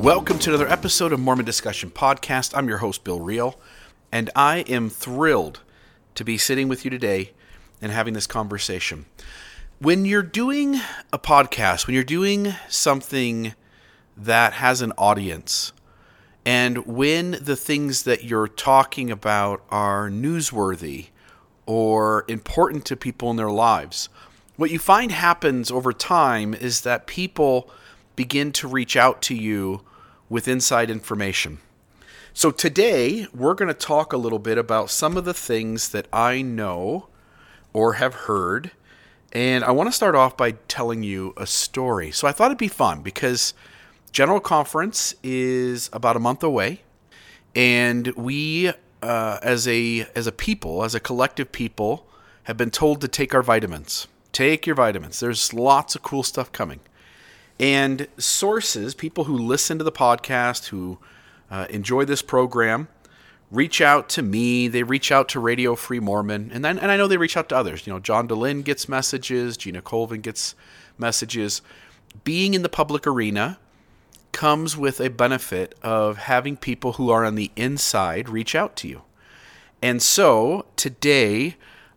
Welcome to another episode of Mormon Discussion Podcast. I'm your host, Bill Reel, and I am thrilled to be sitting with you today and having this conversation. When you're doing a podcast, when you're doing something that has an audience, and when the things that you're talking about are newsworthy or important to people in their lives, what you find happens over time is that people begin to reach out to you with inside information. So today, we're going to talk a little bit about some of the things that I know or have heard. And I want to start off by telling you a story. So I thought it'd be fun because General Conference is about a month away. And we, uh, as, a, as a people, as a collective people, have been told to take our vitamins. Take your vitamins. There's lots of cool stuff coming. And sources, people who listen to the podcast, who uh, enjoy this program, reach out to me. They reach out to Radio Free Mormon, and then and I know they reach out to others. You know, John Dehlin gets messages, Gina Colvin gets messages. Being in the public arena comes with a benefit of having people who are on the inside reach out to you. And so today,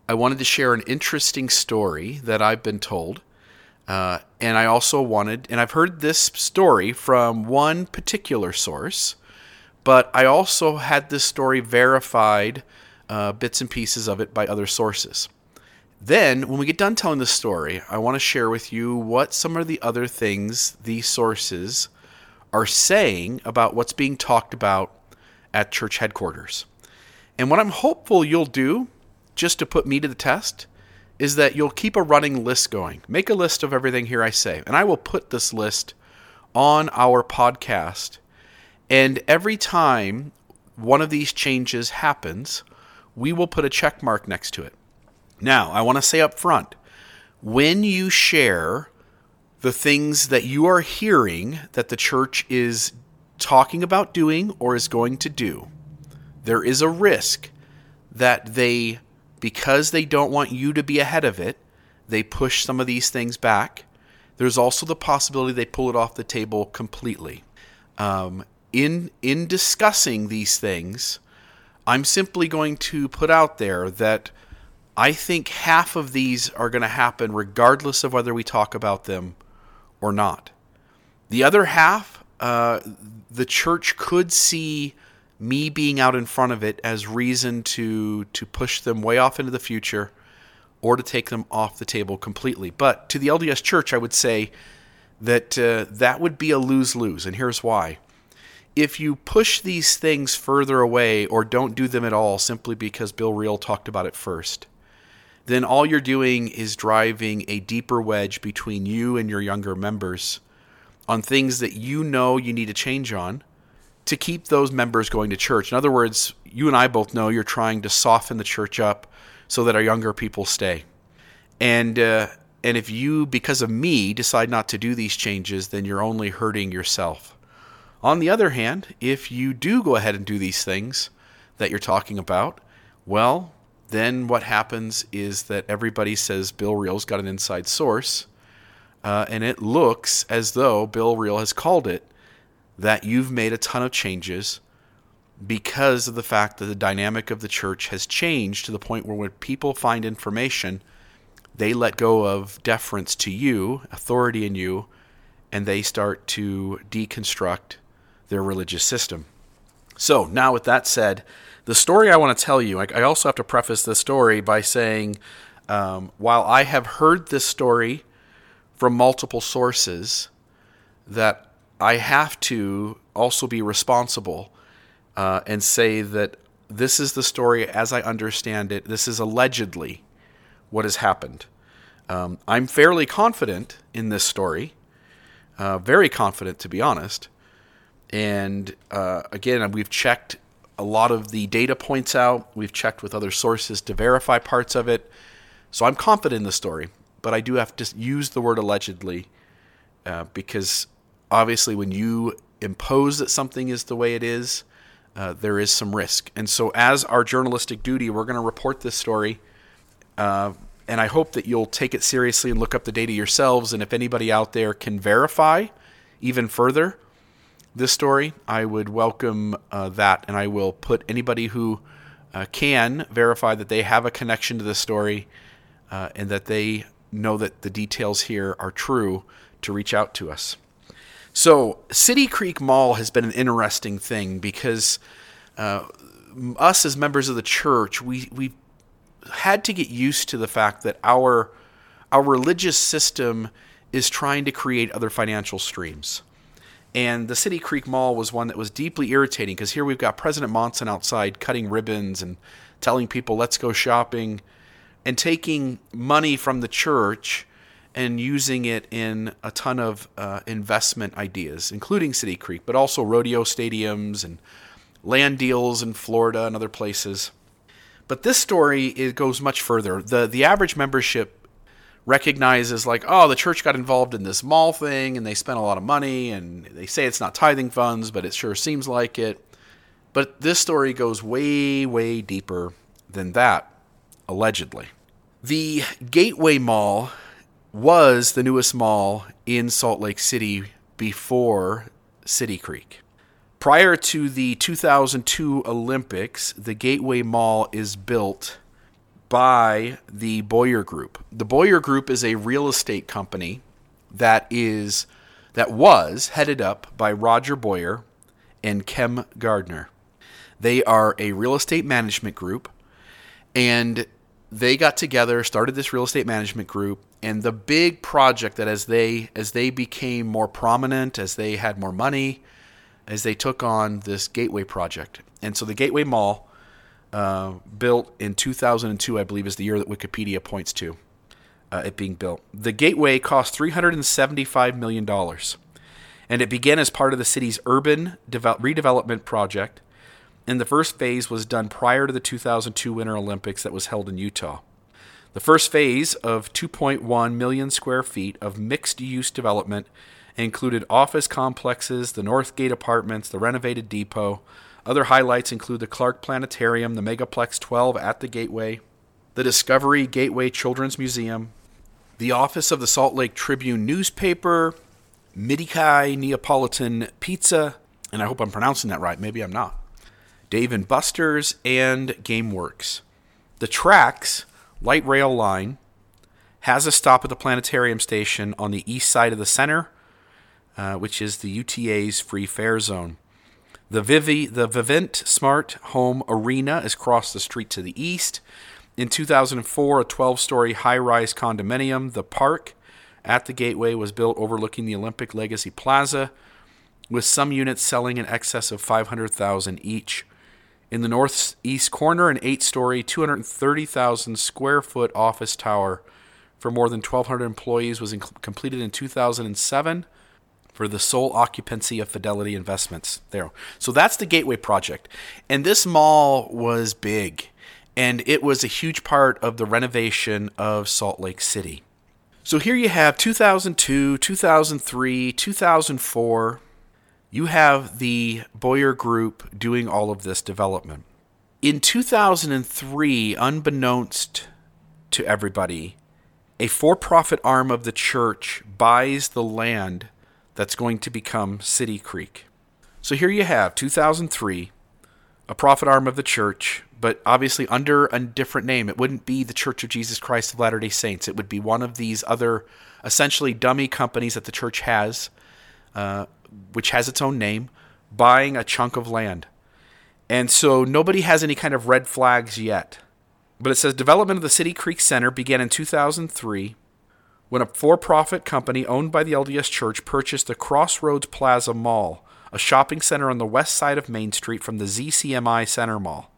I wanted to share an interesting story that I've been told uh, and I also wanted, and I've heard this story from one particular source, but I also had this story verified, uh, bits and pieces of it by other sources. Then, when we get done telling the story, I want to share with you what some of the other things these sources are saying about what's being talked about at church headquarters. And what I'm hopeful you'll do, just to put me to the test, is that you'll keep a running list going. Make a list of everything here I say, and I will put this list on our podcast. And every time one of these changes happens, we will put a check mark next to it. Now, I want to say up front when you share the things that you are hearing that the church is talking about doing or is going to do, there is a risk that they because they don't want you to be ahead of it, they push some of these things back. There's also the possibility they pull it off the table completely. Um, in in discussing these things, I'm simply going to put out there that I think half of these are going to happen regardless of whether we talk about them or not. The other half, uh, the church could see me being out in front of it as reason to to push them way off into the future or to take them off the table completely. But to the LDS Church, I would say that uh, that would be a lose lose, and here's why. If you push these things further away or don't do them at all simply because Bill Reel talked about it first, then all you're doing is driving a deeper wedge between you and your younger members on things that you know you need to change on to keep those members going to church. In other words, you and I both know you're trying to soften the church up so that our younger people stay. And uh, and if you, because of me, decide not to do these changes, then you're only hurting yourself. On the other hand, if you do go ahead and do these things that you're talking about, well, then what happens is that everybody says Bill Reel's got an inside source, uh, and it looks as though Bill Reel has called it that you've made a ton of changes because of the fact that the dynamic of the church has changed to the point where when people find information, they let go of deference to you, authority in you, and they start to deconstruct their religious system. So, now with that said, the story I want to tell you, I, also have to preface the story by saying um, while I have heard this story from multiple sources, that I have to also be responsible uh, and say that this is the story as I understand it. This is allegedly what has happened. Um, I'm fairly confident in this story, uh, very confident to be honest. And uh, again, we've checked a lot of the data points out. We've checked with other sources to verify parts of it. So I'm confident in the story, but I do have to use the word allegedly uh, because obviously, when you impose that something is the way it is, uh, there is some risk. And so, as our journalistic duty, we're going to report this story. Uh, and I hope that you'll take it seriously and look up the data yourselves. And if anybody out there can verify even further this story, I would welcome uh, that, and I will put anybody who uh, can verify that they have a connection to this story uh, and that they know that the details here are true to reach out to us. So, City Creek Mall has been an interesting thing because uh, us as members of the church, we we had to get used to the fact that our our religious system is trying to create other financial streams. And the City Creek Mall was one that was deeply irritating because here we've got President Monson outside cutting ribbons and telling people, let's go shopping, and taking money from the church and using it in a ton of uh, investment ideas, including City Creek, but also rodeo stadiums and land deals in Florida and other places. But this story it goes much further. the The average membership recognizes like, oh, the church got involved in this mall thing and they spent a lot of money, and they say it's not tithing funds, but it sure seems like it. But this story goes way, way deeper than that, allegedly. The Gateway Mall was the newest mall in Salt Lake City before City Creek. Prior to the 2002 Olympics, the Gateway Mall is built by the Boyer Group. The Boyer Group is a real estate company that is that was headed up by Roger Boyer and Kem Gardner. They are a real estate management group and they got together, started this real estate management group, and the big project that as they as they became more prominent, as they had more money, as they took on this Gateway project, and so the Gateway Mall, uh, built in 2002, I believe, is the year that Wikipedia points to uh, it being built. The Gateway cost 375 million dollars, and it began as part of the city's urban devel- redevelopment project. And the first phase was done prior to the 2002 Winter Olympics that was held in Utah. The first phase of 2.1 million square feet of mixed use development included office complexes, the Northgate apartments, the renovated depot. Other highlights include the Clark Planetarium, the Megaplex 12 at the Gateway, the Discovery Gateway Children's Museum, the office of the Salt Lake Tribune newspaper, Midikai Neapolitan Pizza, and I hope I'm pronouncing that right, maybe I'm not. Dave and Buster's, and GameWorks. The TRAX light rail line has a stop at the planetarium station on the east side of the center, uh, which is the UTA's free fare zone. The Vivi, the Vivint Smart Home Arena is across the street to the east. In 2004, a 12-story high-rise condominium, the Park, at the Gateway was built overlooking the Olympic Legacy Plaza, with some units selling in excess of 500,000 each. In the northeast corner, an eight story, 230,000 square foot office tower for more than 1,200 employees was in- completed in 2007 for the sole occupancy of Fidelity Investments. There. So that's the Gateway Project. And this mall was big, and it was a huge part of the renovation of Salt Lake City. So here you have 2002, 2003, 2004 you have the Boyer Group doing all of this development. In 2003, unbeknownst to everybody, a for profit arm of the church buys the land that's going to become City Creek. So here you have 2003, a profit arm of the church, but obviously under a different name. It wouldn't be the Church of Jesus Christ of Latter day Saints. It would be one of these other essentially dummy companies that the church has. Uh, which has its own name, buying a chunk of land. And so nobody has any kind of red flags yet. But it says development of the City Creek Center began in 2003 when a for profit company owned by the LDS Church purchased the Crossroads Plaza Mall, a shopping center on the west side of Main Street from the ZCMI Center Mall.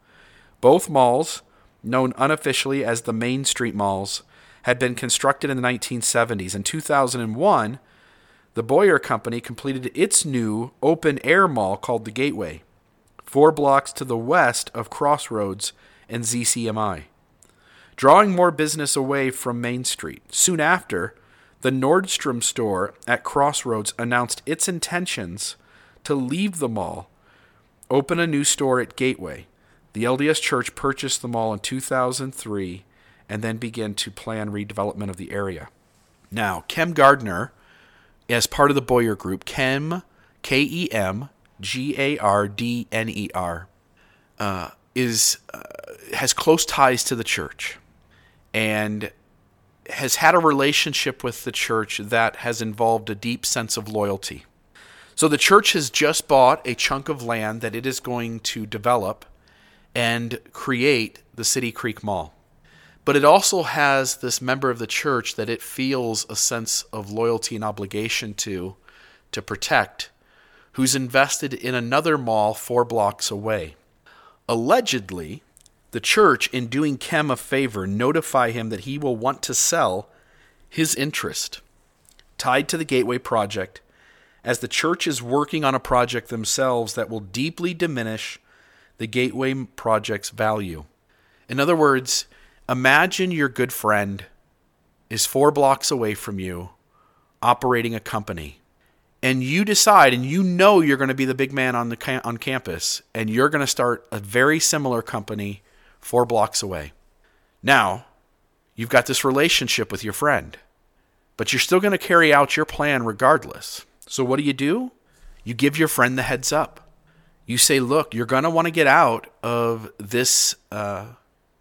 Both malls, known unofficially as the Main Street Malls, had been constructed in the 1970s. In 2001, the Boyer Company completed its new open air mall called the Gateway, four blocks to the west of Crossroads and ZCMI, drawing more business away from Main Street. Soon after, the Nordstrom store at Crossroads announced its intentions to leave the mall, open a new store at Gateway. The LDS Church purchased the mall in 2003 and then began to plan redevelopment of the area. Now, Kem Gardner as part of the Boyer Group, Kem K E M G A R D N E R, uh, is uh, has close ties to the church, and has had a relationship with the church that has involved a deep sense of loyalty. So the church has just bought a chunk of land that it is going to develop and create the City Creek Mall. But it also has this member of the church that it feels a sense of loyalty and obligation to to protect who's invested in another mall 4 blocks away. Allegedly, the church, in doing Kem a favor, notify him that he will want to sell his interest tied to the Gateway project, as the church is working on a project themselves that will deeply diminish the Gateway project's value. In other words, imagine your good friend is four blocks away from you operating a company and you decide and you know you're going to be the big man on the on campus and you're going to start a very similar company four blocks away. Now, you've got this relationship with your friend, but you're still going to carry out your plan regardless. So, what do you do? You give your friend the heads up. You say, look, you're going to want to get out of this uh,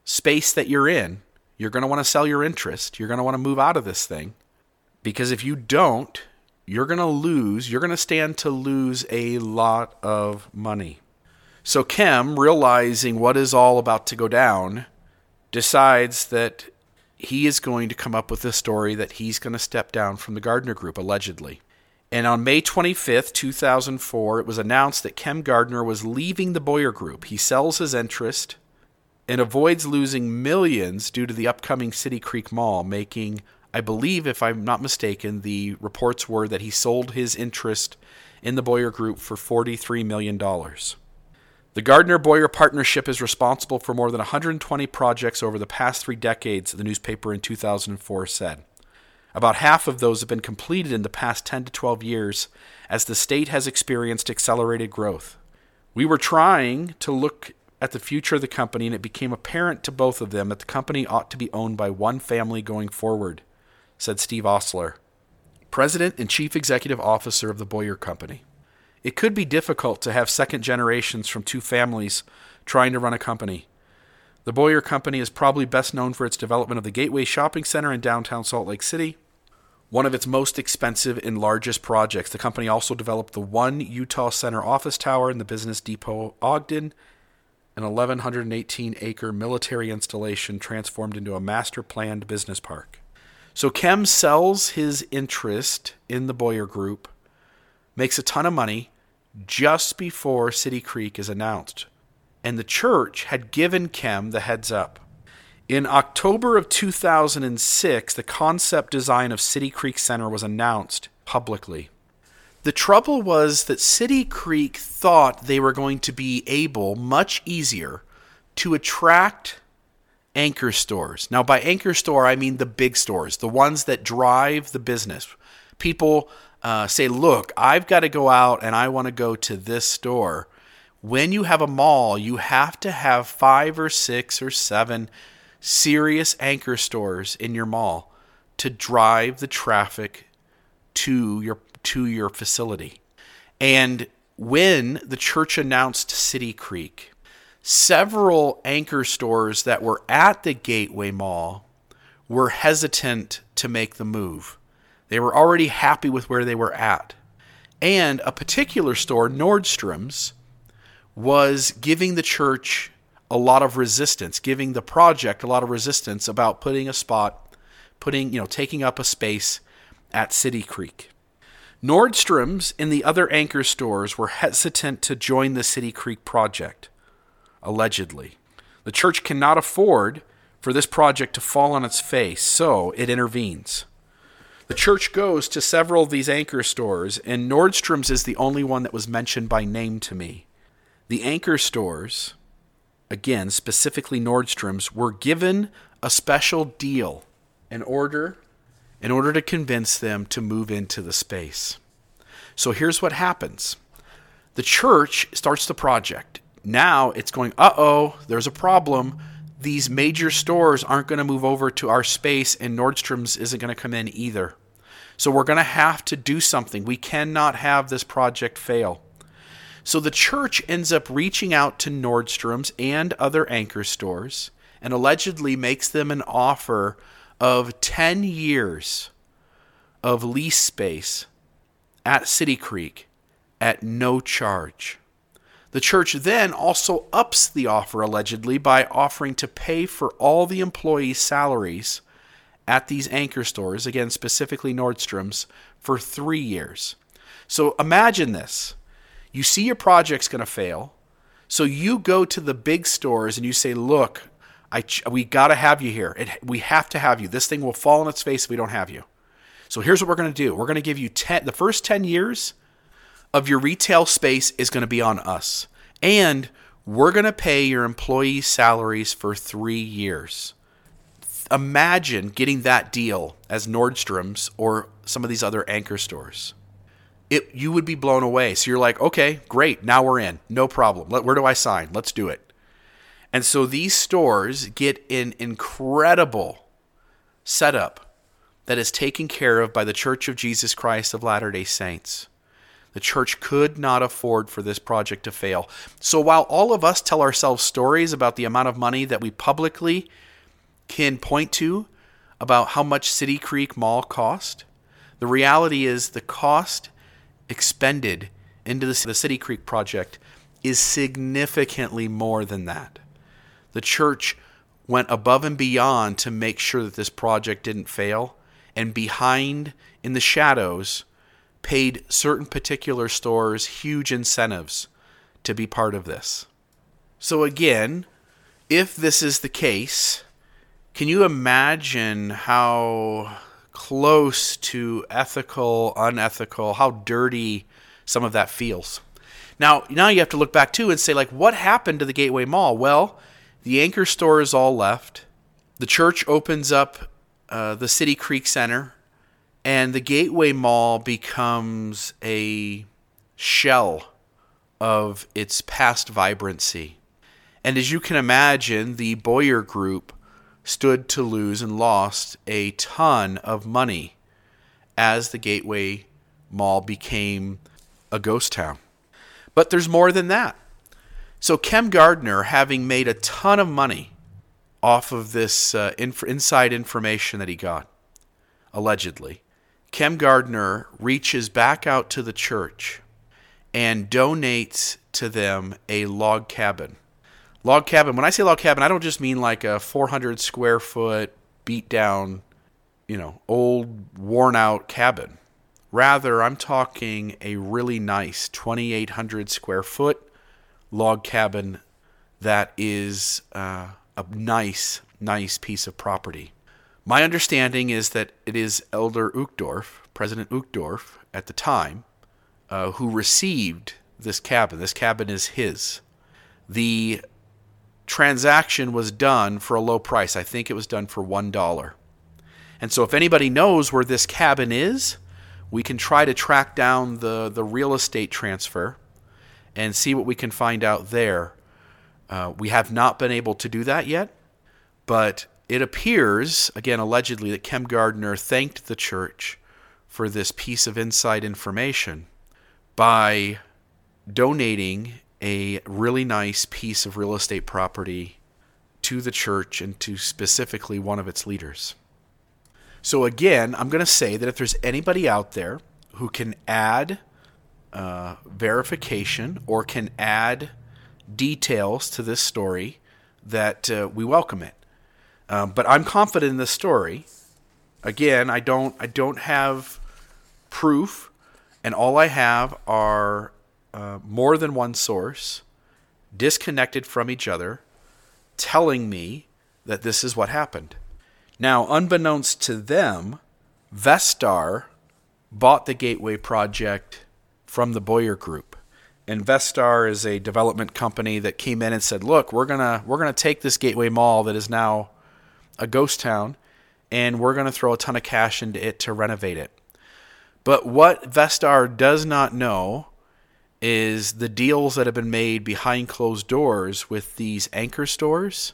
space that you're in. You're going to want to sell your interest. You're going to want to move out of this thing. Because if you don't, you're going to lose, you're going to stand to lose a lot of money. So Kem, realizing what is all about to go down, decides that he is going to come up with a story that he's going to step down from the Gardner Group, allegedly. And on May 25th, 2004, it was announced that Kem Gardner was leaving the Boyer Group. He sells his interest and avoids losing millions due to the upcoming City Creek Mall, making, I believe, if I'm not mistaken, the reports were that he sold his interest in the Boyer Group for $43 million. The Gardner Boyer Partnership is responsible for more than 120 projects over the past three decades, the newspaper in 2004 said. About half of those have been completed in the past 10 to 12 years as the state has experienced accelerated growth. We were trying to look at the future of the company, and it became apparent to both of them that the company ought to be owned by one family going forward, said Steve Ostler, President and Chief Executive Officer of the Boyer Company. It could be difficult to have second generations from two families trying to run a company. The Boyer Company is probably best known for its development of the Gateway Shopping Center in downtown Salt Lake City, one of its most expensive and largest projects. The company also developed the One Utah Center office tower in the Business Depot Ogden, an 1,118 acre military installation transformed into a master planned business park. So Kem sells his interest in the Boyer Group, makes a ton of money, just before City Creek is announced. And the church had given Kem the heads up. In October of 2006, the concept design of City Creek Center was announced publicly. The trouble was that City Creek thought they were going to be able, much easier, to attract anchor stores. Now, by anchor store, I mean the big stores, the ones that drive the business. People uh, say, look, I've got to go out and I want to go to this store. When you have a mall, you have to have five or six or seven serious anchor stores in your mall to drive the traffic to your to your facility. And when the church announced City Creek, several anchor stores that were at the Gateway Mall were hesitant to make the move. They were already happy with where they were at. And a particular store, Nordstrom's, was giving the church a lot of resistance, giving the project a lot of resistance about putting a spot, putting, you know, taking up a space at City Creek. Nordstrom's and the other anchor stores were hesitant to join the City Creek project, allegedly. The church cannot afford for this project to fall on its face, so it intervenes. The church goes to several of these anchor stores, and Nordstrom's is the only one that was mentioned by name to me. The anchor stores, again, specifically Nordstrom's, were given a special deal in order in order to convince them to move into the space. So here's what happens. The church starts the project. Now it's going, "Uh-oh, there's a problem these major stores aren't going to move over to our space and Nordstrom's isn't going to come in either. So we're going to have to do something. We cannot have this project fail. So the church ends up reaching out to Nordstrom's and other anchor stores and allegedly makes them an offer of 10 years of lease space at City Creek at no charge. The church then also ups the offer allegedly by offering to pay for all the employees' salaries at these anchor stores, again, specifically Nordstrom's, for three years. So imagine this you see your project's going to fail. So you go to the big stores and you say, look, I, we got to have you here. It, we have to have you. This thing will fall on its face if we don't have you. So here's what we're going to do. We're going to give you 10, the first 10 years of your retail space is going to be on us. And we're going to pay your employees' salaries for three years. Imagine getting that deal as Nordstrom's or some of these other anchor stores it you would be blown away. So you're like, okay, great, now we're in, no problem. Let, where do I sign? Let's do it. And so these stores get an incredible setup that is taken care of by the Church of Jesus Christ of Latter day Saints. The church could not afford for this project to fail. So while all of us tell ourselves stories about the amount of money that we publicly can point to about how much City Creek Mall cost, the reality is the cost expended into the, the City Creek project is significantly more than that. The church went above and beyond to make sure that this project didn't fail, and behind in the shadows, paid certain particular stores huge incentives to be part of this. So, again, if this is the case, can you imagine how close to ethical, unethical, how dirty some of that feels. Now, now you have to look back too and say like what happened to the Gateway Mall? Well, the anchor store is all left. The church opens up uh, the City Creek Center, and the Gateway Mall becomes a shell of its past vibrancy. And as you can imagine, the Boyer Group stood to lose and lost a ton of money as the Gateway Mall became a ghost town. But there's more than that. So, Kem Gardner, having made a ton of money off of this uh, inf- inside information that he got, allegedly, Kem Gardner reaches back out to the church and donates to them a log cabin log cabin. When I say log cabin, I don't just mean like a 400 square foot beat down, you know, old worn out cabin. Rather, I'm talking a really nice 2,800 square foot log cabin that is uh, a nice, nice piece of property. My understanding is that it is Elder Uchtdorf, President Uchtdorf at the time, uh, who received this cabin. This cabin is his. The transaction was done for a low price. I think it was done for $1. And so if anybody knows where this cabin is, we can try to track down the, the real estate transfer and see what we can find out there. Uh, we have not been able to do that yet, but it appears, again, allegedly, that Kem Gardner thanked the church for this piece of inside information by donating a really nice piece of real estate property to the church and to specifically one of its leaders. So, again, I'm going to say that if there's anybody out there who can add uh, verification or can add details to this story, that uh, we welcome it. Um, but I'm confident in this story. Again, I don't I don't have proof, and all I have are uh, more than one source, disconnected from each other, telling me that this is what happened. Now, unbeknownst to them, Vestar bought the Gateway project from the Boyer Group. And Vestar is a development company that came in and said, "Look, we're gonna we're gonna take this Gateway Mall that is now a ghost town, and we're gonna throw a ton of cash into it to renovate it." But what Vestar does not know is the deals that have been made behind closed doors with these anchor stores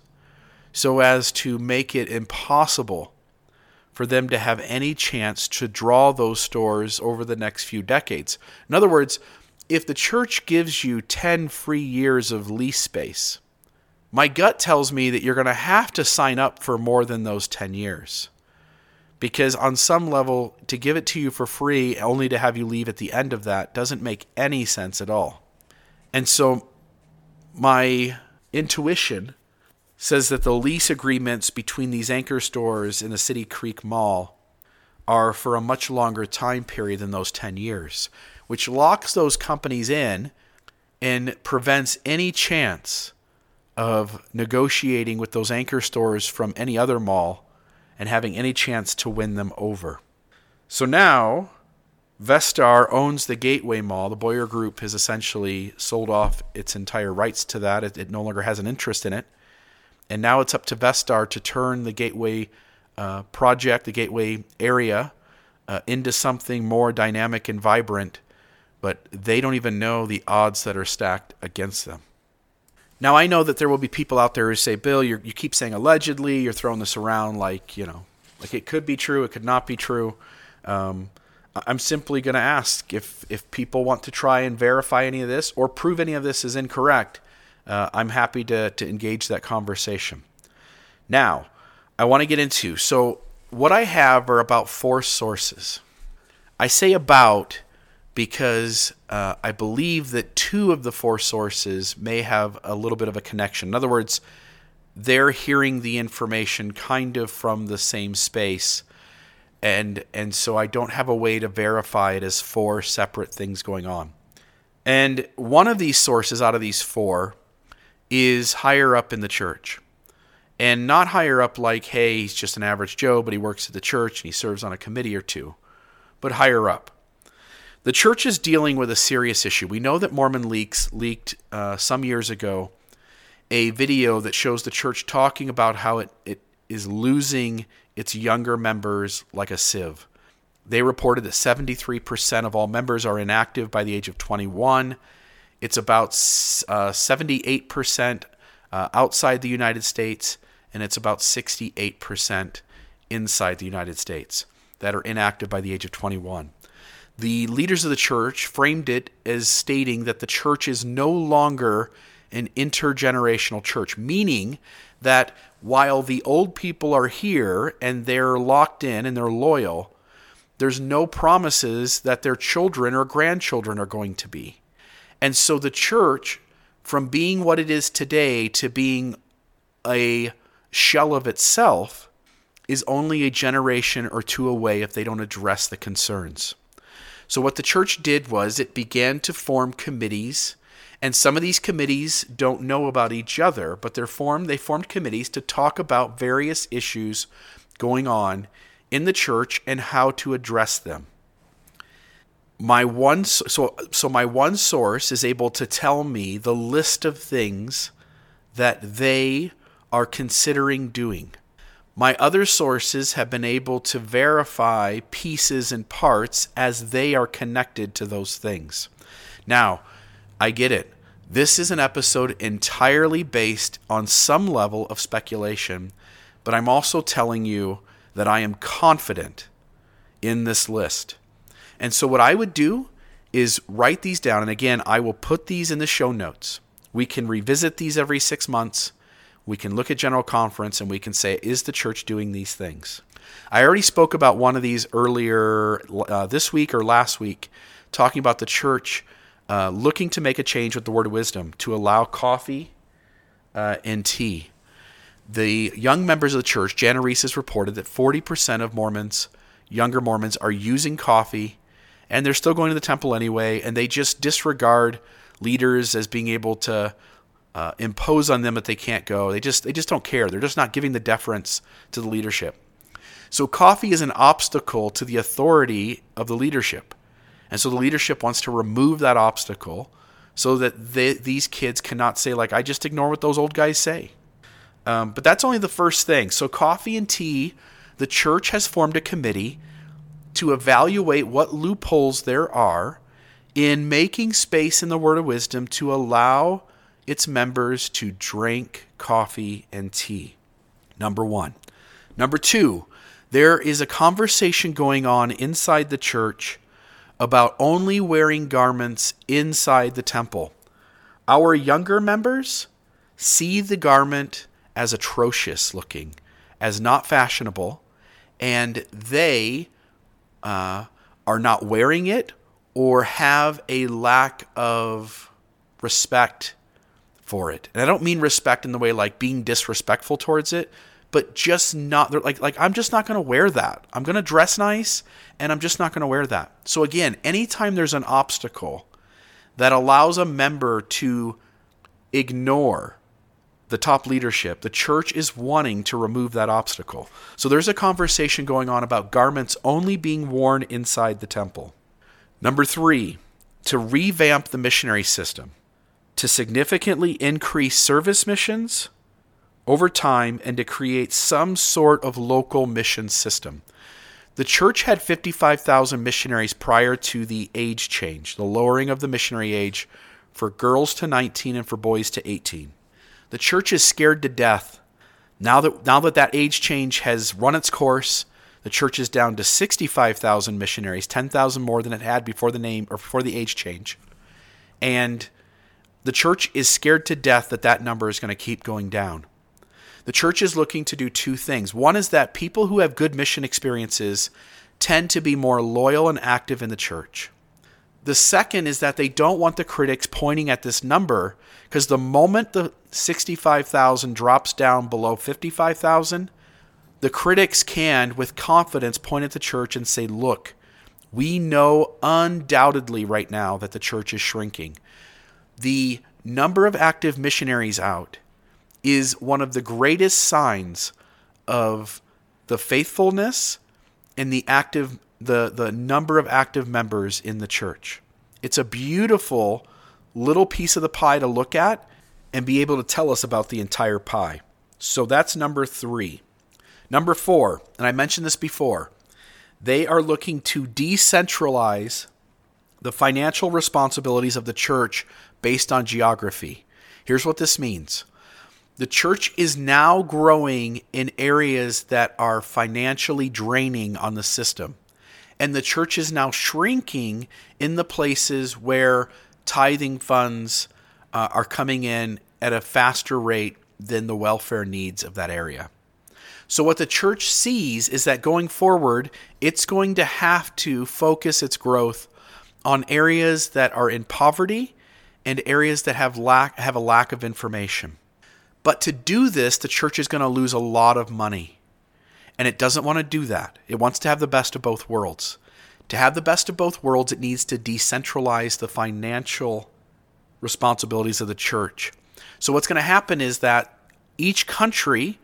so as to make it impossible for them to have any chance to draw those stores over the next few decades. In other words, if the church gives you 10 free years of lease space, my gut tells me that you're going to have to sign up for more than those 10 years. Because on some level, to give it to you for free only to have you leave at the end of that doesn't make any sense at all. And so my intuition says that the lease agreements between these anchor stores in the City Creek Mall are for a much longer time period than those 10 years, which locks those companies in and prevents any chance of negotiating with those anchor stores from any other mall and having any chance to win them over. So now, Vestar owns the Gateway Mall. The Boyer Group has essentially sold off its entire rights to that. It, it no longer has an interest in it. And now it's up to Vestar to turn the Gateway uh, project, the Gateway area, uh, into something more dynamic and vibrant. But they don't even know the odds that are stacked against them. Now I know that there will be people out there who say, "Bill, you keep saying allegedly. You're throwing this around like you know, like it could be true, it could not be true." Um, I'm simply going to ask if if people want to try and verify any of this or prove any of this is incorrect. Uh, I'm happy to to engage that conversation. Now, I want to get into so what I have are about four sources. I say about because uh, I believe that two of the four sources may have a little bit of a connection. In other words, they're hearing the information kind of from the same space. And, and so I don't have a way to verify it as four separate things going on. And one of these sources out of these four is higher up in the church. And not higher up like, hey, he's just an average Joe, but he works at the church and he serves on a committee or two, but higher up the church is dealing with a serious issue. We know that Mormon Leaks leaked uh, some years ago a video that shows the church talking about how it, it is losing its younger members like a sieve. They reported that 73% of all members are inactive by the age of 21. It's about uh, 78% uh, outside the United States, and it's about 68% inside the United States that are inactive by the age of 21 the leaders of the church framed it as stating that the church is no longer an intergenerational church, meaning that while the old people are here and they're locked in and they're loyal, there's no promises that their children or grandchildren are going to be. And so the church, from being what it is today to being a shell of itself, is only a generation or two away if they don't address the concerns. So, what the church did was it began to form committees. And some of these committees don't know about each other, but they're formed, they formed committees to talk about various issues going on in the church and how to address them. My one so so my one source is able to tell me the list of things that they are considering doing. My other sources have been able to verify pieces and parts as they are connected to those things. Now, I get it. This is an episode entirely based on some level of speculation, but I'm also telling you that I am confident in this list. And so, what I would do is write these down. And again, I will put these in the show notes. We can revisit these every six months we can look at General Conference and we can say, is the church doing these things? I already spoke about one of these earlier uh, this week or last week, talking about the church uh, looking to make a change with the word of wisdom to allow coffee uh, and tea. The young members of the church, Jana Riess has reported that 40% of Mormons, younger Mormons, are using coffee and they're still going to the temple anyway, and they just disregard leaders as being able to uh, impose on them that they can't go. They just they just don't care. They're just not giving the deference to the leadership. So coffee is an obstacle to the authority of the leadership, and so the leadership wants to remove that obstacle so that they, these kids cannot say like I just ignore what those old guys say. Um, but that's only the first thing. So coffee and tea, the church has formed a committee to evaluate what loopholes there are in making space in the word of wisdom to allow its members to drink coffee and tea. Number one. Number two, There is a conversation going on inside the church about only wearing garments inside the temple. Our younger members see the garment as atrocious looking, as not fashionable, and they uh, are not wearing it or have a lack of respect for it. And I don't mean respect in the way like being disrespectful towards it, but just not like like I'm just not going to wear that. I'm going to dress nice and I'm just not going to wear that. So again, anytime there's an obstacle that allows a member to ignore the top leadership, the church is wanting to remove that obstacle. So there's a conversation going on about garments only being worn inside the temple. Number 3, to revamp the missionary system, to significantly increase service missions over time and to create some sort of local mission system. The church had 55,000 missionaries prior to the age change, the lowering of the missionary age for girls to 19 and for boys to 18. The church is scared to death. Now that now that that age change has run its course, the church is down to 65,000 missionaries, 10,000 more than it had before the name or before the age change. And the church is scared to death that that number is going to keep going down. The church is looking to do two things. One is that people who have good mission experiences tend to be more loyal and active in the church. The second is that they don't want the critics pointing at this number because the moment the 65,000 drops down below 55,000, the critics can, with confidence, point at the church and say, look, we know undoubtedly right now that the church is shrinking. The number of active missionaries out is one of the greatest signs of the faithfulness and the active the the number of active members in the church. It's a beautiful little piece of the pie to look at and be able to tell us about the entire pie. So that's number 3. Number 4, and I mentioned this before. They are looking to decentralize the financial responsibilities of the church based on geography. Here's what this means the church is now growing in areas that are financially draining on the system. And the church is now shrinking in the places where tithing funds uh, are coming in at a faster rate than the welfare needs of that area. So, what the church sees is that going forward, it's going to have to focus its growth on areas that are in poverty and areas that have lack have a lack of information. But to do this, the church is going to lose a lot of money. And it doesn't want to do that. It wants to have the best of both worlds. To have the best of both worlds, it needs to decentralize the financial responsibilities of the church. So, what's going to happen is that each country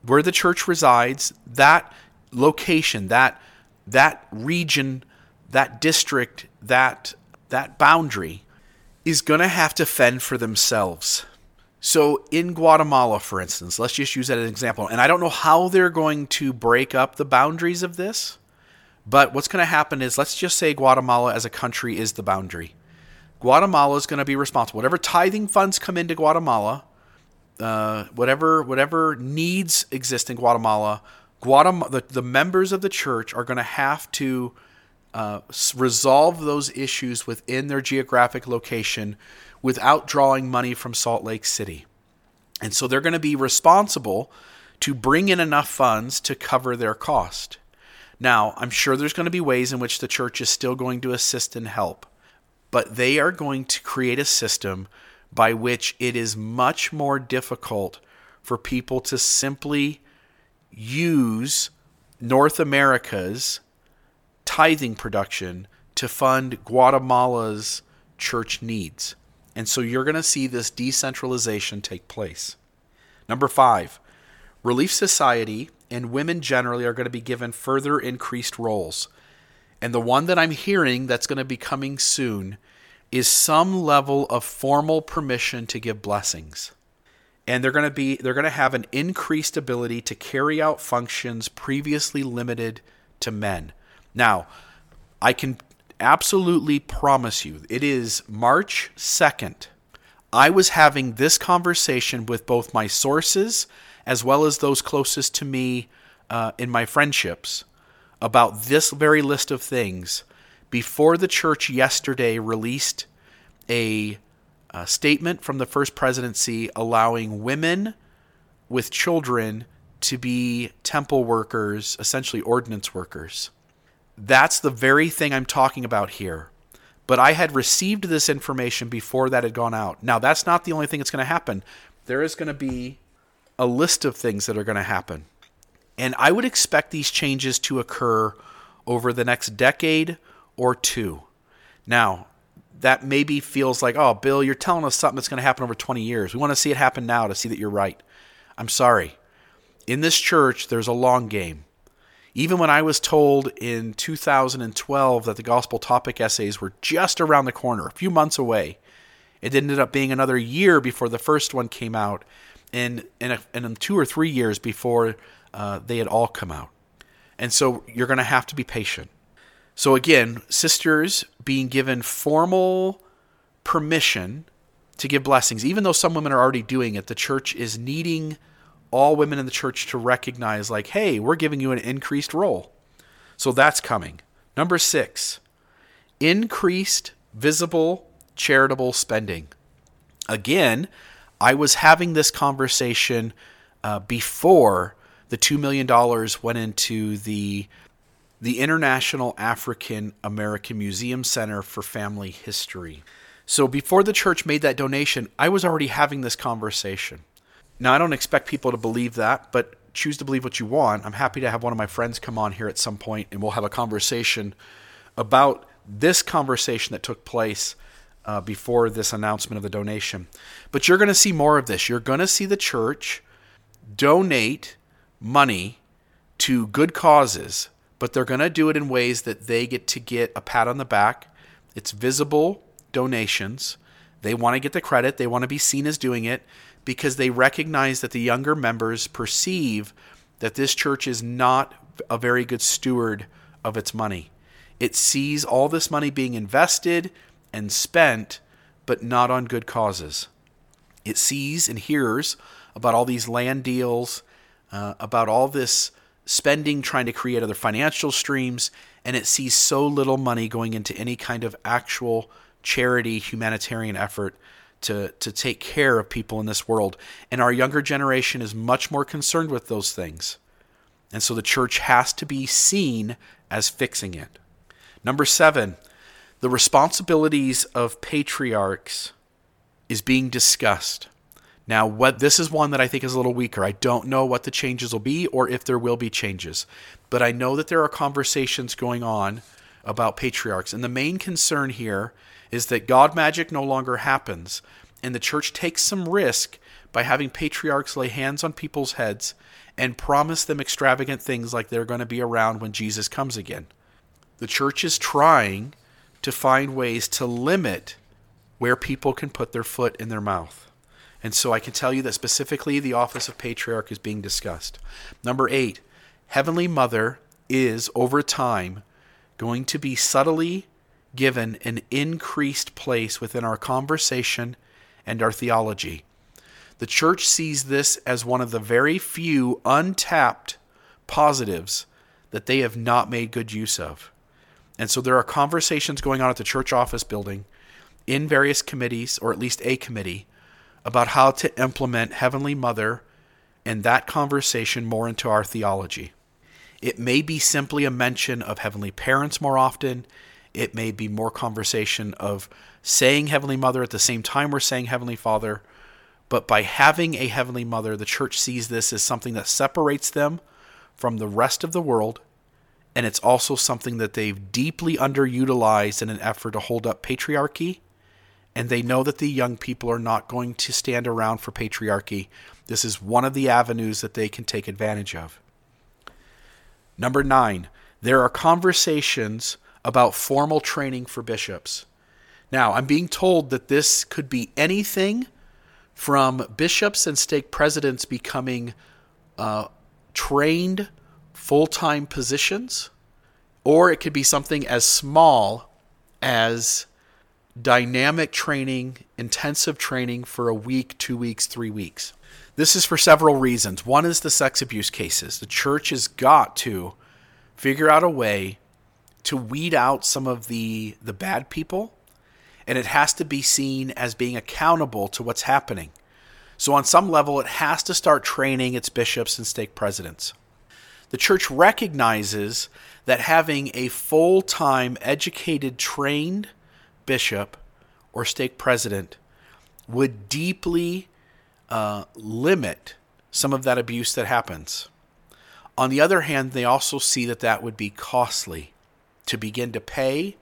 where the church resides, that location, that, that region, that district, that, that boundary is going to have to fend for themselves. So in Guatemala, for instance, let's just use that as an example. And I don't know how they're going to break up the boundaries of this, but what's going to happen is let's just say Guatemala as a country is the boundary. Guatemala is going to be responsible. Whatever tithing funds come into Guatemala, uh, whatever whatever needs exist in Guatemala, Guatemala the, the members of the church are going to have to uh, resolve those issues within their geographic location without drawing money from Salt Lake City. And so they're going to be responsible to bring in enough funds to cover their cost. Now, I'm sure there's going to be ways in which the church is still going to assist and help, but they are going to create a system by which it is much more difficult for people to simply use North America's tithing production to fund Guatemala's church needs. And so you're going to see this decentralization take place. Number five, Relief Society and women generally are going to be given further increased roles. And the one that I'm hearing that's going to be coming soon is some level of formal permission to give blessings. And they're going to be they're going to have an increased ability to carry out functions previously limited to men. Now, I can absolutely promise you, it is March 2nd. I was having this conversation with both my sources as well as those closest to me uh, in my friendships about this very list of things before the church yesterday released a, a statement from the first presidency allowing women with children to be temple workers, essentially ordinance workers. That's the very thing I'm talking about here. But I had received this information before that had gone out. Now, that's not the only thing that's going to happen. There is going to be a list of things that are going to happen. And I would expect these changes to occur over the next decade or two. Now, that maybe feels like, oh, Bill, you're telling us something that's going to happen over 20 years. We want to see it happen now to see that you're right. I'm sorry. In this church, there's a long game. Even when I was told in 2012 that the gospel topic essays were just around the corner, a few months away, it ended up being another year before the first one came out, and and, and two or three years before uh, they had all come out. And so you're going to have to be patient. So again, sisters being given formal permission to give blessings, even though some women are already doing it, the church is needing all women in the church to recognize, like, hey, we're giving you an increased role. So that's coming. Number six, increased visible charitable spending. Again, I was having this conversation uh, before the $2 million went into the the International African American Museum Center for Family History. So before the church made that donation, I was already having this conversation. Now, I don't expect people to believe that, but choose to believe what you want. I'm happy to have one of my friends come on here at some point and we'll have a conversation about this conversation that took place uh, before this announcement of the donation. But you're going to see more of this. You're going to see the church donate money to good causes but they're going to do it in ways that they get to get a pat on the back. It's visible donations. They want to get the credit, they want to be seen as doing it because they recognize that the younger members perceive that this church is not a very good steward of its money. It sees all this money being invested and spent, but not on good causes. It sees and hears about all these land deals, uh, about all this spending trying to create other financial streams, and it sees so little money going into any kind of actual charity, humanitarian effort to, to take care of people in this world. And our younger generation is much more concerned with those things. And so the church has to be seen as fixing it. Number seven, the responsibilities of patriarchs is being discussed. Now, what this is one that I think is a little weaker. I don't know what the changes will be or if there will be changes, but I know that there are conversations going on about patriarchs. And the main concern here is that God magic no longer happens, and the church takes some risk by having patriarchs lay hands on people's heads and promise them extravagant things like they're going to be around when Jesus comes again. The church is trying to find ways to limit where people can put their foot in their mouth. And so I can tell you that specifically the office of patriarch is being discussed. Number eight, Heavenly Mother is, over time, going to be subtly given an increased place within our conversation and our theology. The church sees this as one of the very few untapped positives that they have not made good use of. And so there are conversations going on at the church office building in various committees, or at least a committee, about how to implement Heavenly Mother and that conversation more into our theology. It may be simply a mention of Heavenly Parents more often. It may be more conversation of saying Heavenly Mother at the same time we're saying Heavenly Father. But by having a Heavenly Mother, the church sees this as something that separates them from the rest of the world. And it's also something that they've deeply underutilized in an effort to hold up patriarchy and they know that the young people are not going to stand around for patriarchy. This is one of the avenues that they can take advantage of. Number nine, there are conversations about formal training for bishops. Now, I'm being told that this could be anything from bishops and stake presidents becoming uh, trained full time positions, or it could be something as small as dynamic training, intensive training for a week, two weeks, three weeks. This is for several reasons. One is the sex abuse cases. The church has got to figure out a way to weed out some of the the bad people and it has to be seen as being accountable to what's happening. So on some level it has to start training its bishops and stake presidents. The church recognizes that having a full-time educated trained bishop or stake president would deeply uh, limit some of that abuse that happens. On the other hand, they also see that that would be costly to begin to pay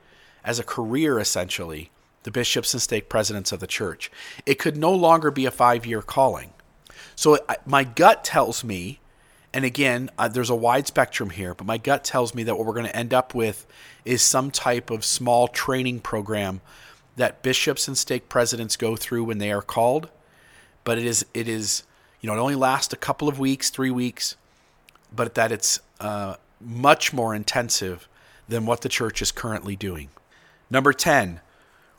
as a career, essentially, the bishops and stake presidents of the church. It could no longer be a five year calling. So my gut tells me, and again, uh, there's a wide spectrum here, but my gut tells me that what we're going to end up with is some type of small training program that bishops and stake presidents go through when they are called. But it is it is you know it only lasts a couple of weeks, three weeks, but that it's uh, much more intensive than what the church is currently doing. Number ten.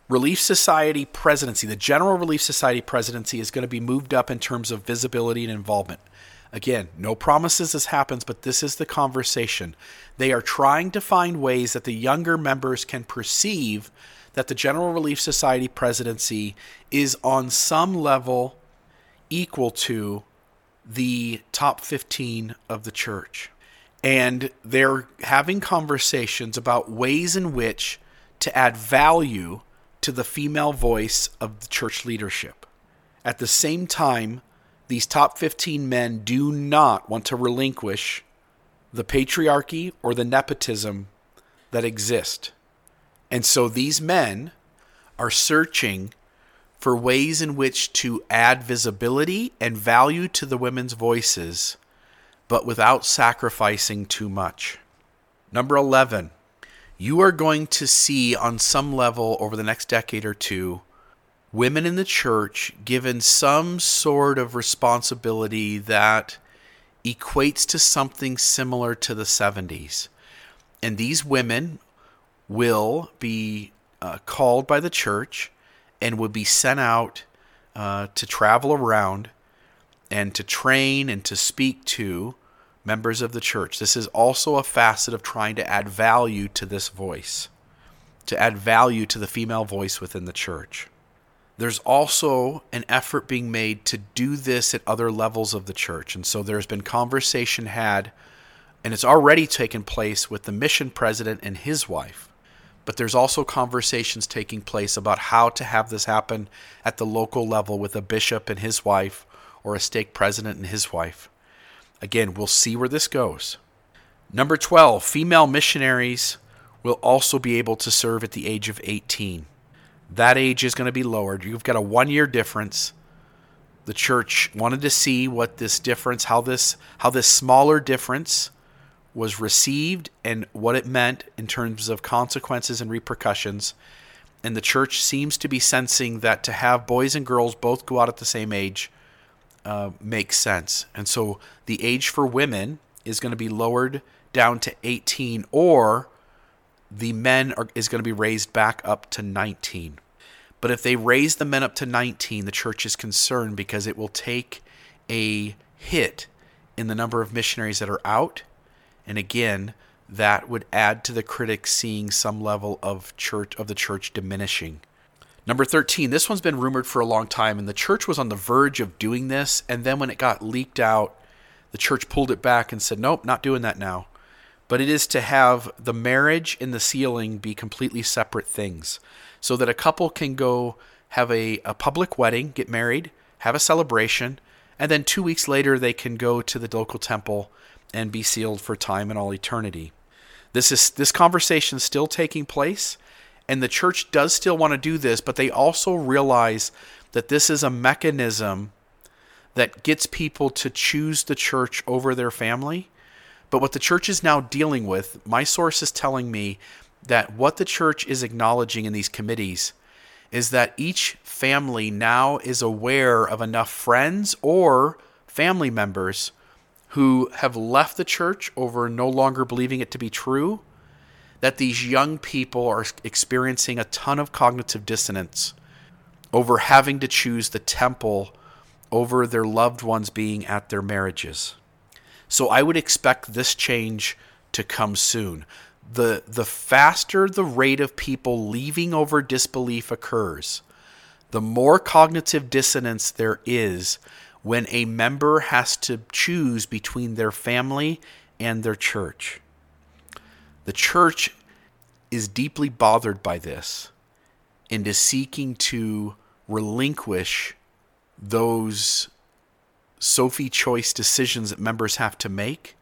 Relief Society presidency, the General Relief Society presidency is going to be moved up in terms of visibility and involvement. Again, no promises this happens, but this is the conversation. They are trying to find ways that the younger members can perceive that the General Relief Society presidency is on some level equal to the top 15 of the church. And they're having conversations about ways in which to add value to the female voice of the church leadership. At the same time, these top 15 men do not want to relinquish the patriarchy or the nepotism that exist. And so these men are searching for ways in which to add visibility and value to the women's voices, but without sacrificing too much. Number 11, you are going to see on some level over the next decade or two women in the church given some sort of responsibility that equates to something similar to the 70s. And these women will be uh, called by the church and would be sent out uh, to travel around and to train and to speak to members of the church. This is also a facet of trying to add value to this voice, to add value to the female voice within the church. There's also an effort being made to do this at other levels of the church. And so there's been conversation had, and it's already taken place with the mission president and his wife. But there's also conversations taking place about how to have this happen at the local level with a bishop and his wife or a stake president and his wife. Again, we'll see where this goes. Number 12, female missionaries will also be able to serve at the age of 18. That age is going to be lowered. You've got a one year difference. The church wanted to see what this difference, how this, how this smaller difference was received and what it meant in terms of consequences and repercussions. And the church seems to be sensing that to have boys and girls both go out at the same age uh, makes sense. And so the age for women is going to be lowered down to 18, or the men are, is going to be raised back up to 19. But if they raise the men up to 19, the church is concerned because it will take a hit in the number of missionaries that are out. And again, that would add to the critics seeing some level of church of the church diminishing. Number 13, this one's been rumored for a long time, and the church was on the verge of doing this. And then when it got leaked out, the church pulled it back and said, nope, not doing that now. But it is to have the marriage and the sealing be completely separate things so that a couple can go have a, a public wedding, get married, have a celebration, and then two weeks later they can go to the local temple and be sealed for time and all eternity. This is this conversation is still taking place and the church does still want to do this, but they also realize that this is a mechanism that gets people to choose the church over their family. But what the church is now dealing with, my source is telling me that what the church is acknowledging in these committees is that each family now is aware of enough friends or family members who have left the church over no longer believing it to be true that these young people are experiencing a ton of cognitive dissonance over having to choose the temple over their loved ones being at their marriages. So I would expect this change to come soon. The, the faster the rate of people leaving over disbelief occurs, the more cognitive dissonance there is when a member has to choose between their family and their church. The church is deeply bothered by this and is seeking to relinquish those Sophie choice decisions that members have to make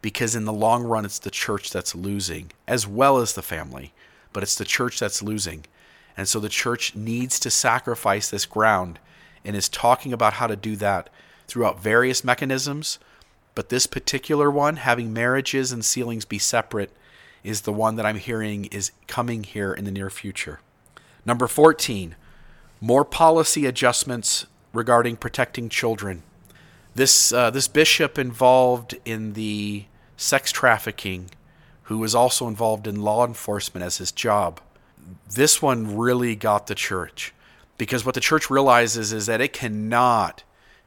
because in the long run it's the church that's losing as well as the family but it's the church that's losing. And so the church needs to sacrifice this ground and is talking about how to do that throughout various mechanisms. But this particular one having marriages and sealings be separate is the one that I'm hearing is coming here in the near future number 14 more policy adjustments regarding protecting children. This uh, this bishop involved in the sex trafficking, who was also involved in law enforcement as his job. This one really got the church because what the church realizes is that it cannot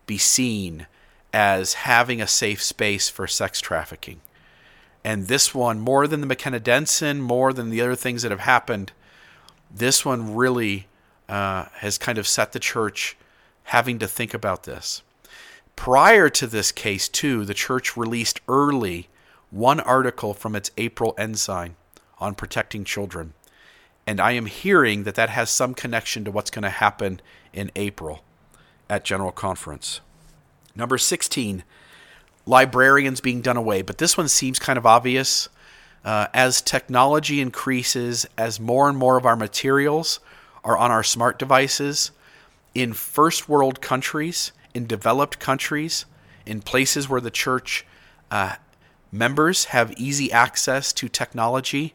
be seen as having a safe space for sex trafficking. And this one, more than the McKenna Denson, more than the other things that have happened, this one really uh, has kind of set the church having to think about this. Prior to this case, too, the church released early one article from its April ensign on protecting children. And I am hearing that that has some connection to what's going to happen in April at General Conference. Number 16, librarians being done away. But this one seems kind of obvious. Uh, as technology increases, as more and more of our materials are on our smart devices, in first world countries, in developed countries, in places where the church uh, members have easy access to technology,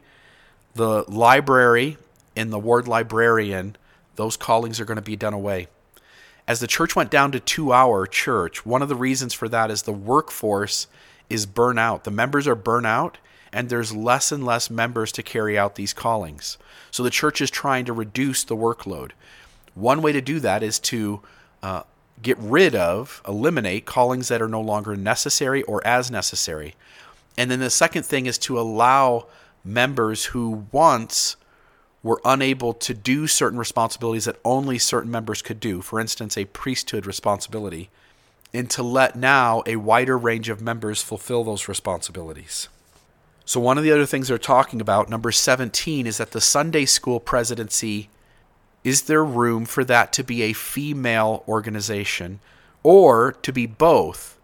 the library and the ward librarian, those callings are going to be done away. As the church went down to two hour church, one of the reasons for that is the workforce is burnout. The members are burnout, and there's less and less members to carry out these callings. So the church is trying to reduce the workload. One way to do that is to uh, get rid of, eliminate callings that are no longer necessary or as necessary. And then the second thing is to allow members who once were unable to do certain responsibilities that only certain members could do, for instance, a priesthood responsibility, and to let now a wider range of members fulfill those responsibilities. So, one of the other things they're talking about, number 17, is that the Sunday school presidency is there room for that to be a female organization or to be both?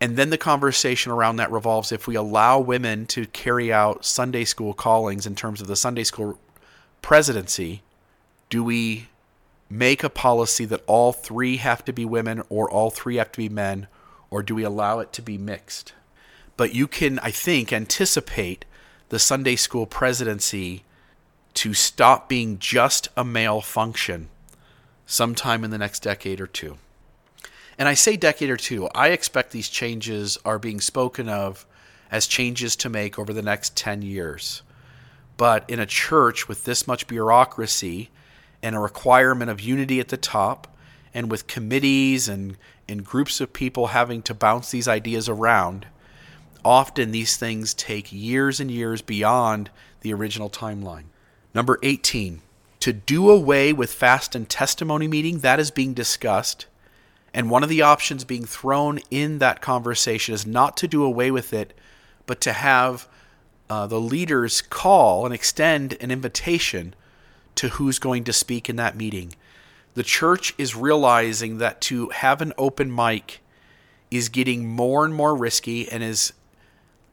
And then the conversation around that revolves if we allow women to carry out Sunday school callings in terms of the Sunday school presidency, do we make a policy that all three have to be women or all three have to be men, or do we allow it to be mixed? But you can, I think, anticipate the Sunday school presidency to stop being just a male function sometime in the next decade or two. And I say decade or two, I expect these changes are being spoken of as changes to make over the next 10 years. But in a church with this much bureaucracy and a requirement of unity at the top, and with committees and, and groups of people having to bounce these ideas around, often these things take years and years beyond the original timeline. Number 18, to do away with fast and testimony meeting, that is being discussed. And one of the options being thrown in that conversation is not to do away with it, but to have uh, the leaders call and extend an invitation to who's going to speak in that meeting. The church is realizing that to have an open mic is getting more and more risky and is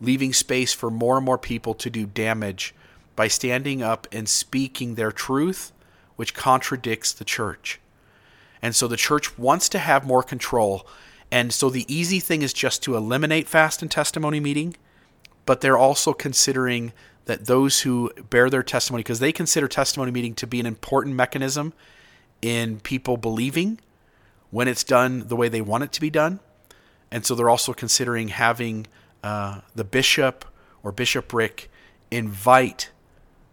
leaving space for more and more people to do damage by standing up and speaking their truth, which contradicts the church. And so the church wants to have more control. And so the easy thing is just to eliminate fast and testimony meeting, but they're also considering that those who bear their testimony, because they consider testimony meeting to be an important mechanism in people believing when it's done the way they want it to be done. And so they're also considering having uh, the bishop or bishopric invite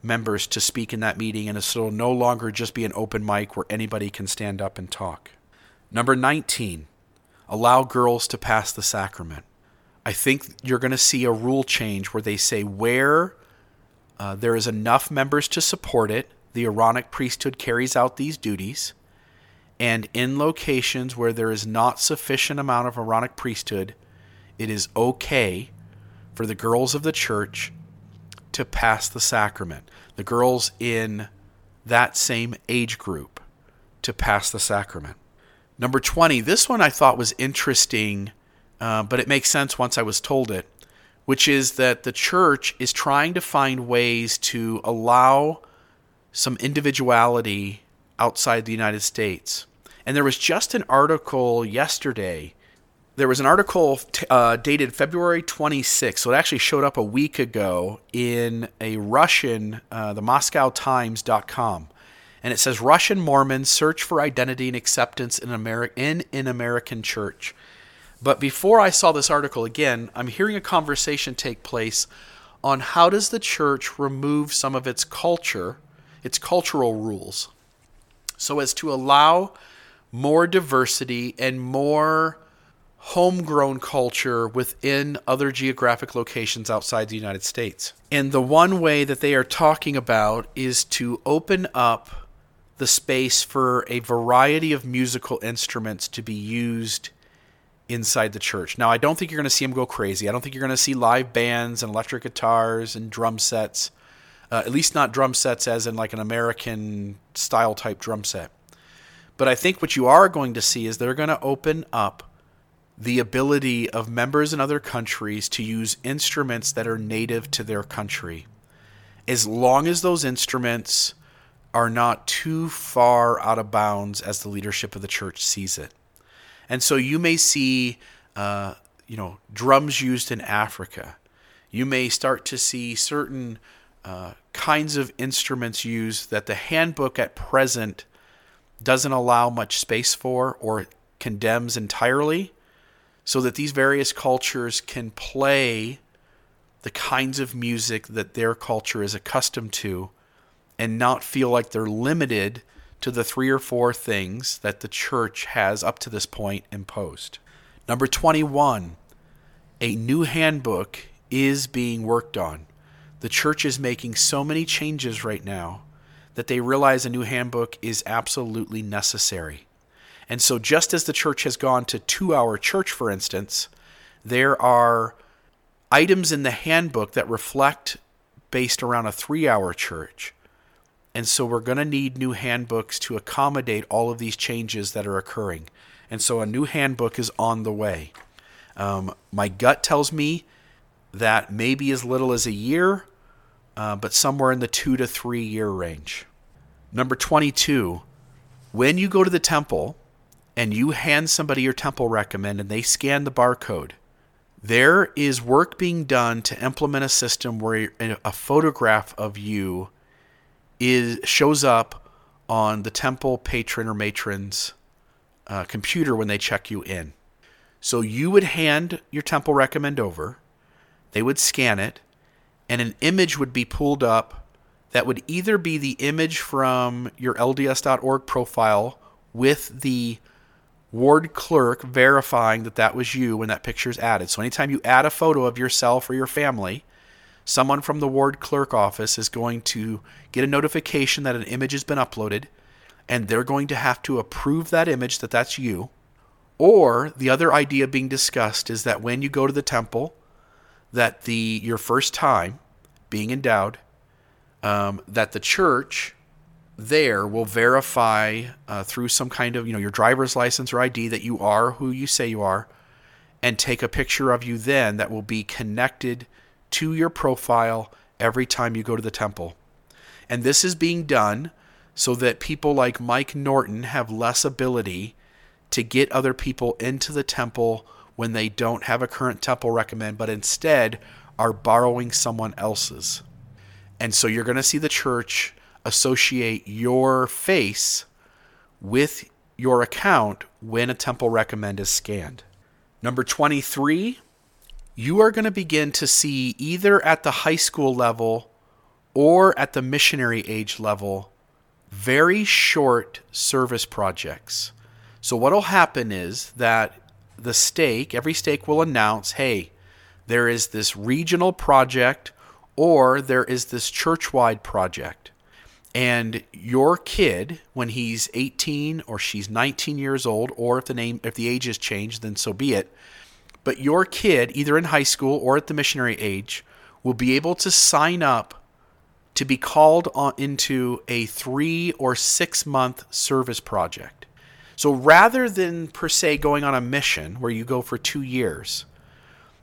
members to speak in that meeting, and so it'll no longer just be an open mic where anybody can stand up and talk. Number 19, allow girls to pass the sacrament. I think you're going to see a rule change where they say where uh, there is enough members to support it, the Aaronic priesthood carries out these duties. And in locations where there is not sufficient amount of Aaronic priesthood, it is okay for the girls of the church to pass the sacrament. The girls in that same age group to pass the sacrament. Number 20, this one I thought was interesting, uh, but it makes sense once I was told it, which is that the church is trying to find ways to allow some individuality outside the United States. And there was just an article yesterday. There was an article t- uh, dated February 26th, so it actually showed up a week ago in a Russian, uh, the MoscowTimes.com. And it says Russian Mormons search for identity and acceptance in, Ameri- in an American church. But before I saw this article again, I'm hearing a conversation take place on how does the church remove some of its culture, its cultural rules, so as to allow more diversity and more homegrown culture within other geographic locations outside the United States. And the one way that they are talking about is to open up the space for a variety of musical instruments to be used inside the church. Now, I don't think you're going to see them go crazy. I don't think you're going to see live bands and electric guitars and drum sets. Uh, at least not drum sets as in like an American style type drum set. But I think what you are going to see is they're going to open up the ability of members in other countries to use instruments that are native to their country. As long as those instruments are not too far out of bounds as the leadership of the church sees it. And so you may see, uh, you know, drums used in Africa. You may start to see certain uh, kinds of instruments used that the handbook at present doesn't allow much space for or condemns entirely, so that these various cultures can play the kinds of music that their culture is accustomed to and not feel like they're limited to the three or four things that the church has up to this point imposed. Number 21, a new handbook is being worked on. The church is making so many changes right now that they realize a new handbook is absolutely necessary. And so, just as the church has gone to two hour church, for instance, there are items in the handbook that reflect based around a three hour church. And so, we're going to need new handbooks to accommodate all of these changes that are occurring. And so, a new handbook is on the way. Um, my gut tells me that maybe as little as a year, uh, but somewhere in the two to three year range. Number 22, when you go to the temple and you hand somebody your temple recommend and they scan the barcode, there is work being done to implement a system where a photograph of you is shows up on the temple patron or matron's uh, computer when they check you in. So you would hand your temple recommend over, they would scan it, and an image would be pulled up that would either be the image from your LDS.org profile with the ward clerk verifying that that was you when that picture is added. So anytime you add a photo of yourself or your family, someone from the ward clerk office is going to get a notification that an image has been uploaded and they're going to have to approve that image that that's you. Or the other idea being discussed is that when you go to the temple, that the your first time being endowed, um, that the church there will verify uh, through some kind of you know your driver's license or ID that you are who you say you are, and take a picture of you then that will be connected to your profile every time you go to the temple. And this is being done so that people like Mike Norton have less ability to get other people into the temple when they don't have a current temple recommend, but instead are borrowing someone else's. And so you're going to see the church associate your face with your account when a temple recommend is scanned. Number 23, you are going to begin to see either at the high school level or at the missionary age level, very short service projects. So, what will happen is that the stake, every stake will announce, hey, there is this regional project or there is this church wide project. And your kid, when he's 18 or she's 19 years old, or if the name if the age has changed, then so be it. But your kid, either in high school or at the missionary age, will be able to sign up to be called on into a three or six month service project. So rather than per se going on a mission where you go for two years,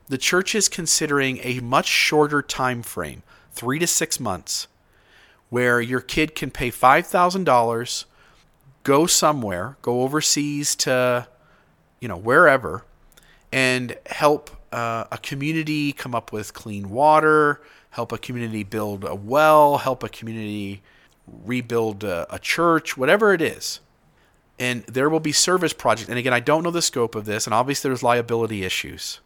the church is considering a much shorter time frame, three to six months, where your kid can pay $5,000, go somewhere, go overseas to, you know, wherever, and help uh, a community come up with clean water, help a community build a well, help a community rebuild a, a church, whatever it is. And there will be service projects. And again, I don't know the scope of this, and obviously there's liability issues.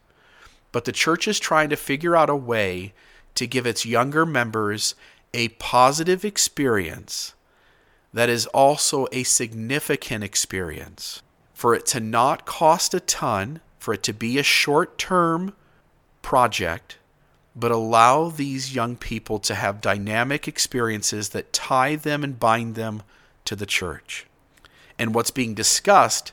But the church is trying to figure out a way to give its younger members a positive experience that is also a significant experience. For it to not cost a ton, for it to be a short term project, but allow these young people to have dynamic experiences that tie them and bind them to the church. And what's being discussed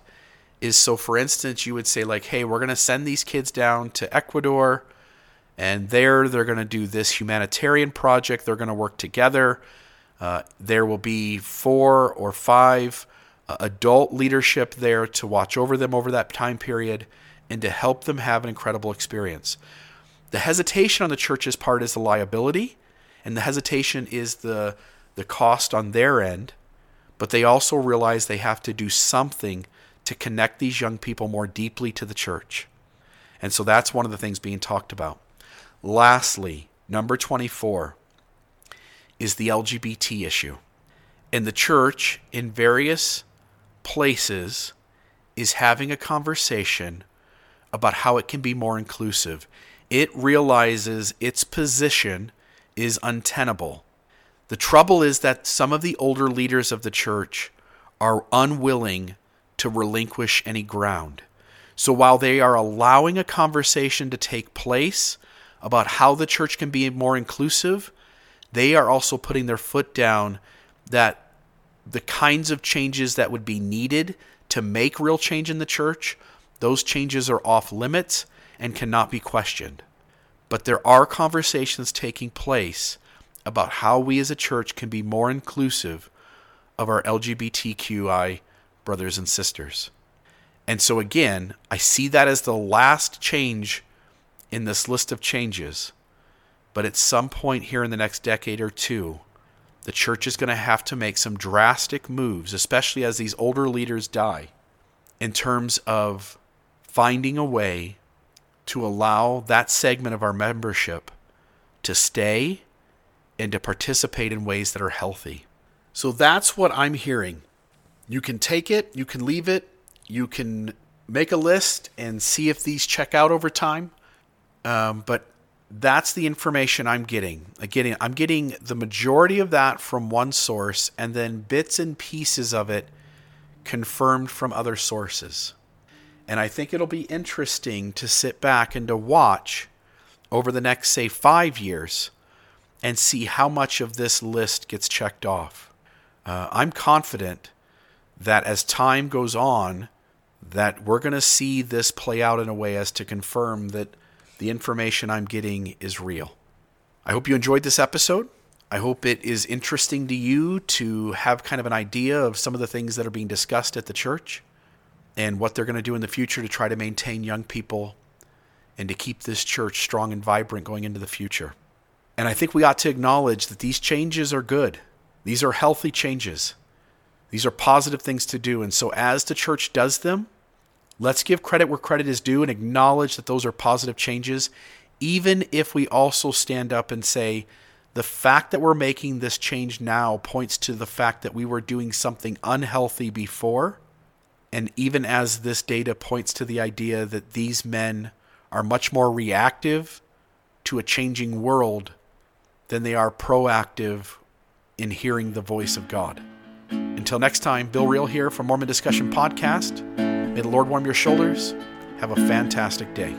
is so, for instance, you would say, like, hey, we're going to send these kids down to Ecuador, and there they're going to do this humanitarian project. They're going to work together. Uh, there will be four or five uh, adult leadership there to watch over them over that time period and to help them have an incredible experience. The hesitation on the church's part is the liability, and the hesitation is the the cost on their end, but they also realize they have to do something to connect these young people more deeply to the church. And so that's one of the things being talked about. Lastly, number 24 is the LGBT issue. And the church, in various places, is having a conversation about how it can be more inclusive it realizes its position is untenable. The trouble is that some of the older leaders of the church are unwilling to relinquish any ground. So while they are allowing a conversation to take place about how the church can be more inclusive, they are also putting their foot down that the kinds of changes that would be needed to make real change in the church, those changes are off limits and cannot be questioned. But there are conversations taking place about how we as a church can be more inclusive of our LGBTQI brothers and sisters. And so, again, I see that as the last change in this list of changes. But at some point here in the next decade or two, the church is going to have to make some drastic moves, especially as these older leaders die, in terms of finding a way to allow that segment of our membership to stay and to participate in ways that are healthy. So that's what I'm hearing. You can take it, you can leave it, you can make a list and see if these check out over time. Um, but that's the information I'm getting. Again, I'm getting the majority of that from one source and then bits and pieces of it confirmed from other sources. And I think it'll be interesting to sit back and to watch over the next, say, five years and see how much of this list gets checked off. Uh, I'm confident that as time goes on, that we're going to see this play out in a way as to confirm that the information I'm getting is real. I hope you enjoyed this episode. I hope it is interesting to you to have kind of an idea of some of the things that are being discussed at the church and what they're going to do in the future to try to maintain young people and to keep this church strong and vibrant going into the future. And I think we ought to acknowledge that these changes are good. These are healthy changes. These are positive things to do. And so, as the church does them, let's give credit where credit is due and acknowledge that those are positive changes, even if we also stand up and say, the fact that we're making this change now points to the fact that we were doing something unhealthy before and even as this data points to the idea that these men are much more reactive to a changing world than they are proactive in hearing the voice of God. Until next time, Bill Reel here from Mormon Discussion Podcast. May the Lord warm your shoulders. Have a fantastic day.